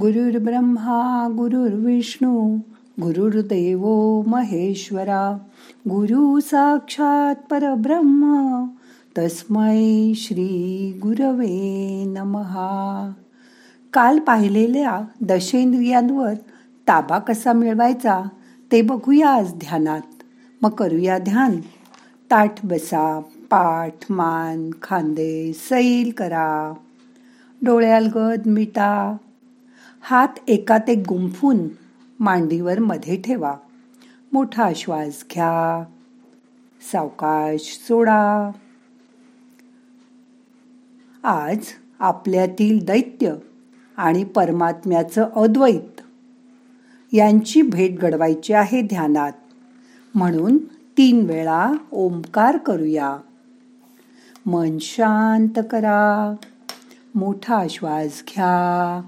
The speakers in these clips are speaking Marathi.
गुरुर्ब्रह्मा गुरुर्विष्णू गुरुर्देव महेश्वरा. गुरु साक्षात परब्रह्म तस्मै श्री गुरवे नमहा. काल पाहिलेल्या दशेंद्रियांवर ताबा कसा मिळवायचा ते बघूया आज ध्यानात. मग करूया ध्यान. ताठ बसा पाठ मान खांदे सैल करा. डोळ्यालगद मिटा. हात एकात एक गुंफून मांडीवर मध्ये ठेवा. मोठा श्वास घ्या. सावकाश सोडा. आज आपल्यातील दैत्य आणि परमात्म्याचं अद्वैत यांची भेट घडवायची आहे ध्यानात. म्हणून तीन वेळा ओंकार करूया. मन शांत करा. मोठा श्वास घ्या.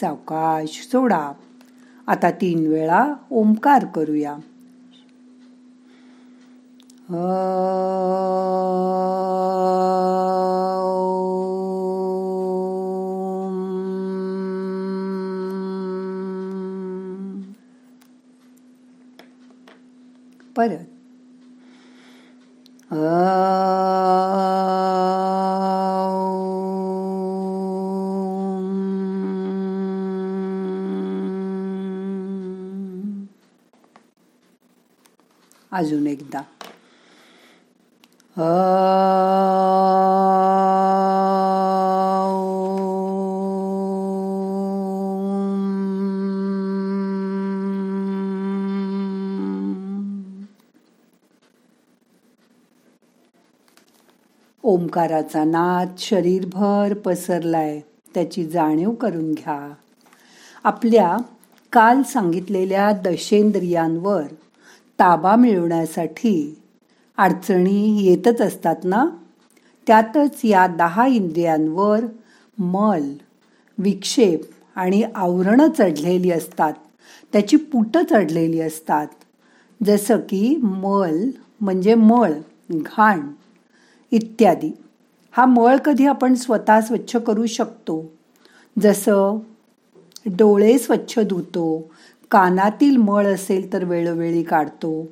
सावकाश सोडा. आता तीन वेळा ओंकार करूया. परत. अजून एकदा. ओंकाराचा नाद शरीरभर पसरलाय. त्याची जाणीव करून घ्या. आपल्या काल सांगितलेल्या दशेंद्रियांवर ताबा मिळवण्यासाठी अडचणी येतच असतात ना? त्यातच या दहा इंद्रियांवर मल विक्षेप आणि आवरणं चढलेली असतात. त्याची पुटं चढलेली असतात. जसं की मल म्हणजे मळ घाण इत्यादी. हा मळ कधी आपण स्वतः स्वच्छ करू शकतो? जसं डोळे स्वच्छ धुतो कानातील मळ असेल तर वेळोवेळी काढतो.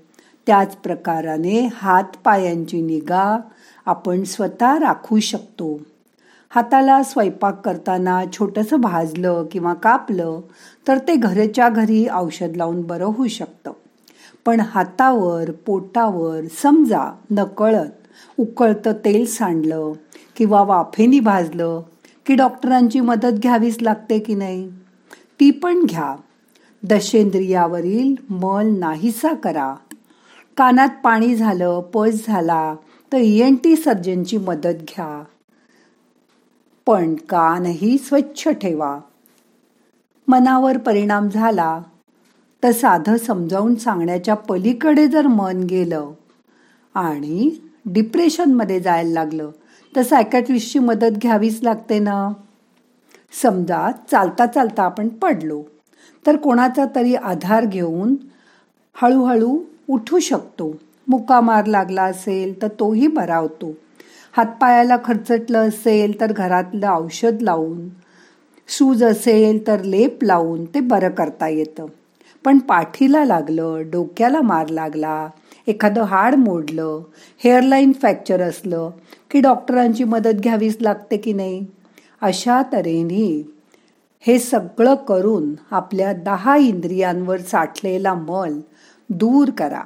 त्याच प्रकाराने हातपायांची निगा आपण स्वतः राखू शकतो. हाताला स्वयंपाक करताना छोटंसं भाजलं किंवा कापलं तर ते घरच्या घरी औषध लावून बरं होऊ शकतं. पण हातावर पोटावर समजा नकळत उकळतं तेल सांडलं किंवा वाफेनी भाजलं की डॉक्टरांची मदत घ्यावीच लागते की नाही? ती पण घ्या. दशेंद्रियावरील मल नाहीसा करा. कानात पाणी झालं पस झाला तर एन टी सर्जनची मदत घ्या. पण कानही स्वच्छ ठेवा. मनावर परिणाम झाला तर साधं समजावून सांगण्याच्या पलीकडे जर मन गेलं आणि डिप्रेशनमध्ये जायला लागलं तर सायकॅट्रिस्टची मदत घ्यावीच लागते ना? समजा चालता चालता आपण पडलो. तर कोणाचा तरी आधार घेऊन हळूहळू उठू शकतो. मुका मार लागला असेल तर तोही बरा होतो हातपायाला खरचटलं असेल तर घरातलं औषध लावून सूज असेल तर लेप लावून ते बरं करता येतं. पण पाठीला लागलं डोक्याला मार लागला एखादं हाड मोडलं हेअरलाईन फ्रॅक्चर असलं की डॉक्टरांची मदत घ्यावीच लागते की नाही? अशा तऱ्हेने हे सगळं करून आपल्या दहा इंद्रियांवर साठलेला मल दूर करा.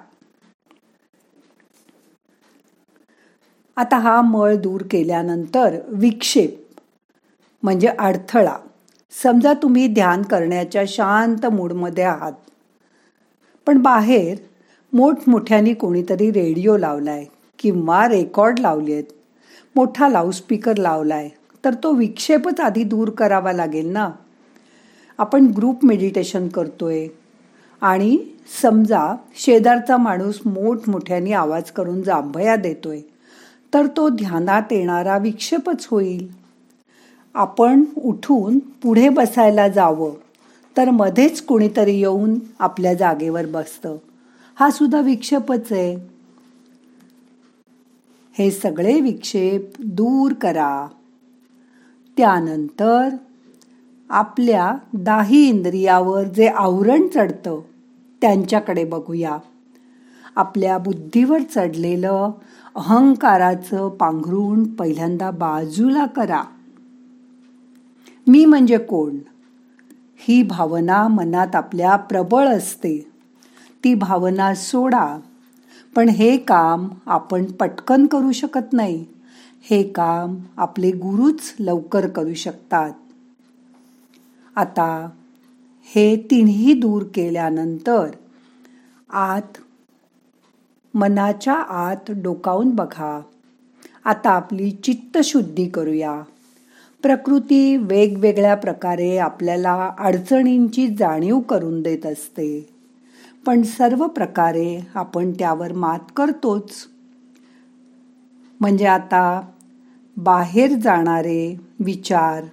आता हा मळ दूर केल्यानंतर विक्षेप म्हणजे अडथळा. समजा तुम्ही ध्यान करण्याच्या शांत मूडमध्ये आहात पण बाहेर मोठमोठ्याने कोणीतरी रेडिओ लावलाय किंवा रेकॉर्ड लावले आहेत मोठा लाऊडस्पीकर लावलाय तर तो विक्षेपच आधी दूर करावा लागेल ना? आपण ग्रुप मेडिटेशन करतोय. आणि समजा शेजारचा माणूस मोठमोठ्याने आवाज करून जांभया देतोय तर तो ध्यानात येणारा विक्षेपच होईल. आपण उठून पुढे बसायला जावं तर मध्येच कुणीतरी येऊन आपल्या जागेवर बसतं. हा सुद्धा विक्षेपच आहे. हे सगळे विक्षेप दूर करा. त्यानंतर आपल्या दाही इंद्रियावर जे आवरण चढतं त्यांच्याकडे बघूया. आपल्या बुद्धीवर चढलेलं अहंकाराचं पांघरून पहिल्यांदा बाजूला करा. मी म्हणजे कोण? ही भावना मनात आपल्या प्रबळ असते. ती भावना सोडा. पण हे काम आपण पटकन करू शकत नाही. हे काम आपले गुरुच लवकर करू शकतात. आता हे तिन्ही दूर केल्यानंतर आत मनाच्या आत डोकावून बघा. आता आपली चित्तशुद्धी करूया. प्रकृती वेगवेगळ्या प्रकारे आपल्याला अडचणींची जाणीव करून देत असते. पण सर्व प्रकारे आपण त्यावर मात करतोच. म्हणजे आता बाहेर जाणारे विचार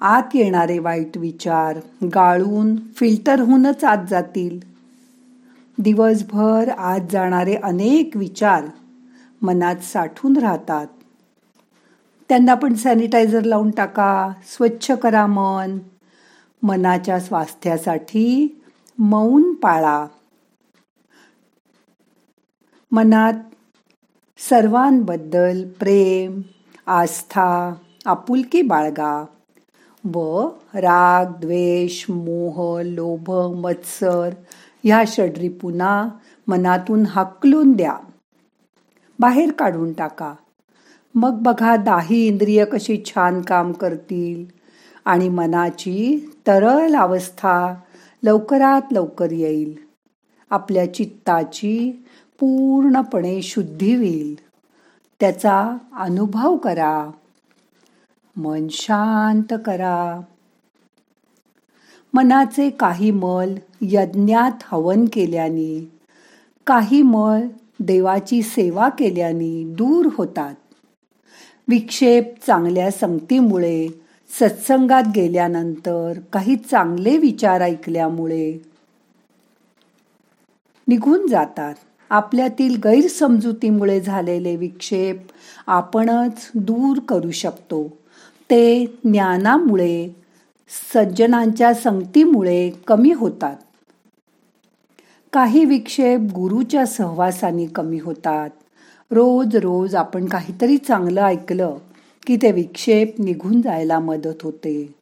आत येणारे वाईट विचार गाळून फिल्टर होऊनच आत जातील. दिवसभर आत जाणारे अनेक विचार मनात साठून राहतात. त्यांना पण सॅनिटायझर लावून टाका स्वच्छ करा मन. मनाच्या स्वास्थ्यासाठी मौन पाळा. मनात सर्वांबद्दल प्रेम आस्था आपुलकी बाळगा. व राग द्वेष मोह लोभ मत्सर ह्या षड्रिपुना मनातून हाकलून द्या. बाहेर काढून टाका. मग बघा दाही इंद्रिय कशी छान काम करतील आणि मनाची तरल अवस्था लवकरात लवकर येईल. आपल्या चित्ताची पूर्णपणे शुद्धी होईल. त्याचा अनुभव करा. मन शांत करा. मनाचे काही मल यज्ञात हवन केल्याने काही मल देवाची सेवा केल्याने दूर होतात. विक्षेप चांगल्या संगतीमुळे सत्संगात गेल्यानंतर काही चांगले विचार ऐकल्यामुळे निघून जातात. आपल्यातील गैरसमजुतीमुळे झालेले विक्षेप आपणच दूर करू शकतो. ते ज्ञानामुळे सज्जनांच्या संगतीमुळे कमी होतात. काही विक्षेप गुरुच्या सहवासाने कमी होतात. रोज रोज आपण काहीतरी चांगलं ऐकलं की ते विक्षेप निघून जायला मदत होते.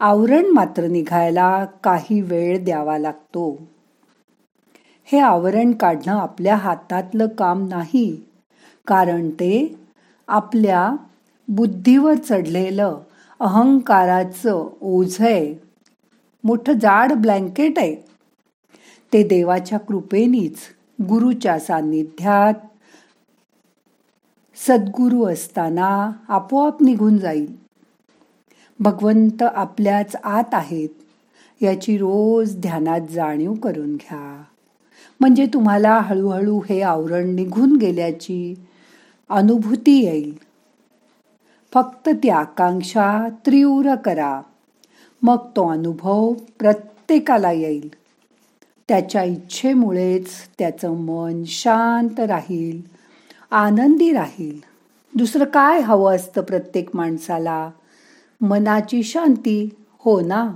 आवरण मात्र निघायला काही वेळ द्यावा लागतो. हे आवरण काढणं आपल्या हातातलं काम नाही कारण ते आपल्या बुद्धीवर चढलेलं अहंकाराचं ओझ आहे मोठं जाड ब्लँकेट आहे. ते देवाच्या कृपेनीच गुरुच्या सान्निध्यात. सद्गुरू असताना आपोआप निघून जाईल. भगवंत आपल्याच आत आहेत. याची रोज ध्यानात जाणीव करून घ्या. म्हणजे तुम्हाला हळूहळू हे आवरण निघून गेल्याची अनुभूती येईल. फक्त ती आकांक्षा तीव्र करा. मग तो अनुभव प्रत्येकाला येईल. त्याच्या इच्छेमुळेच त्याचं मन शांत राहील आनंदी राहील. दुसरं काय हवं असतं प्रत्येक माणसाला? मनाची शांती हो ना?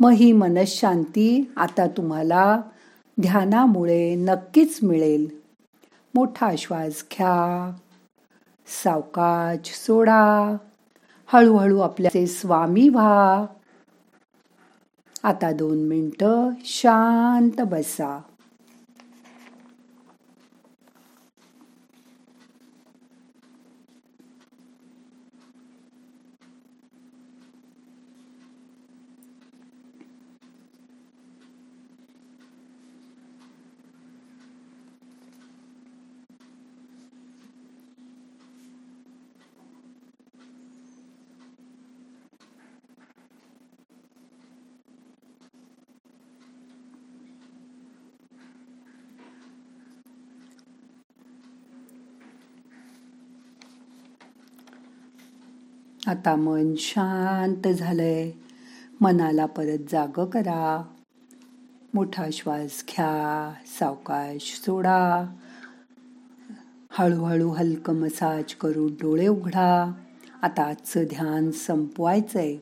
मग ही मनशांती आता तुम्हाला ध्यानामुळे नक्कीच मिळेल. मोठा श्वास घ्या. सावकाश सोडा. हळूहळू आपल्याचे स्वामी व्हा. आता दोन मिनटं शांत बसा. आता मन शांत झालंय. मनाला परत जाग करा. मोठा श्वास घ्या सावकाश सोडा. हळूहळू हलकं मसाज करून डोळे उघडा. आता आजचं ध्यान संपवायचंय.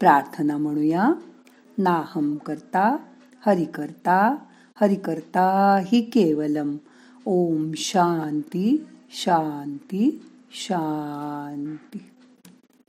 प्रार्थना म्हणूया. नाहम करता हरि करता हरि करता ही केवलम. ओम शांती शांती शांती.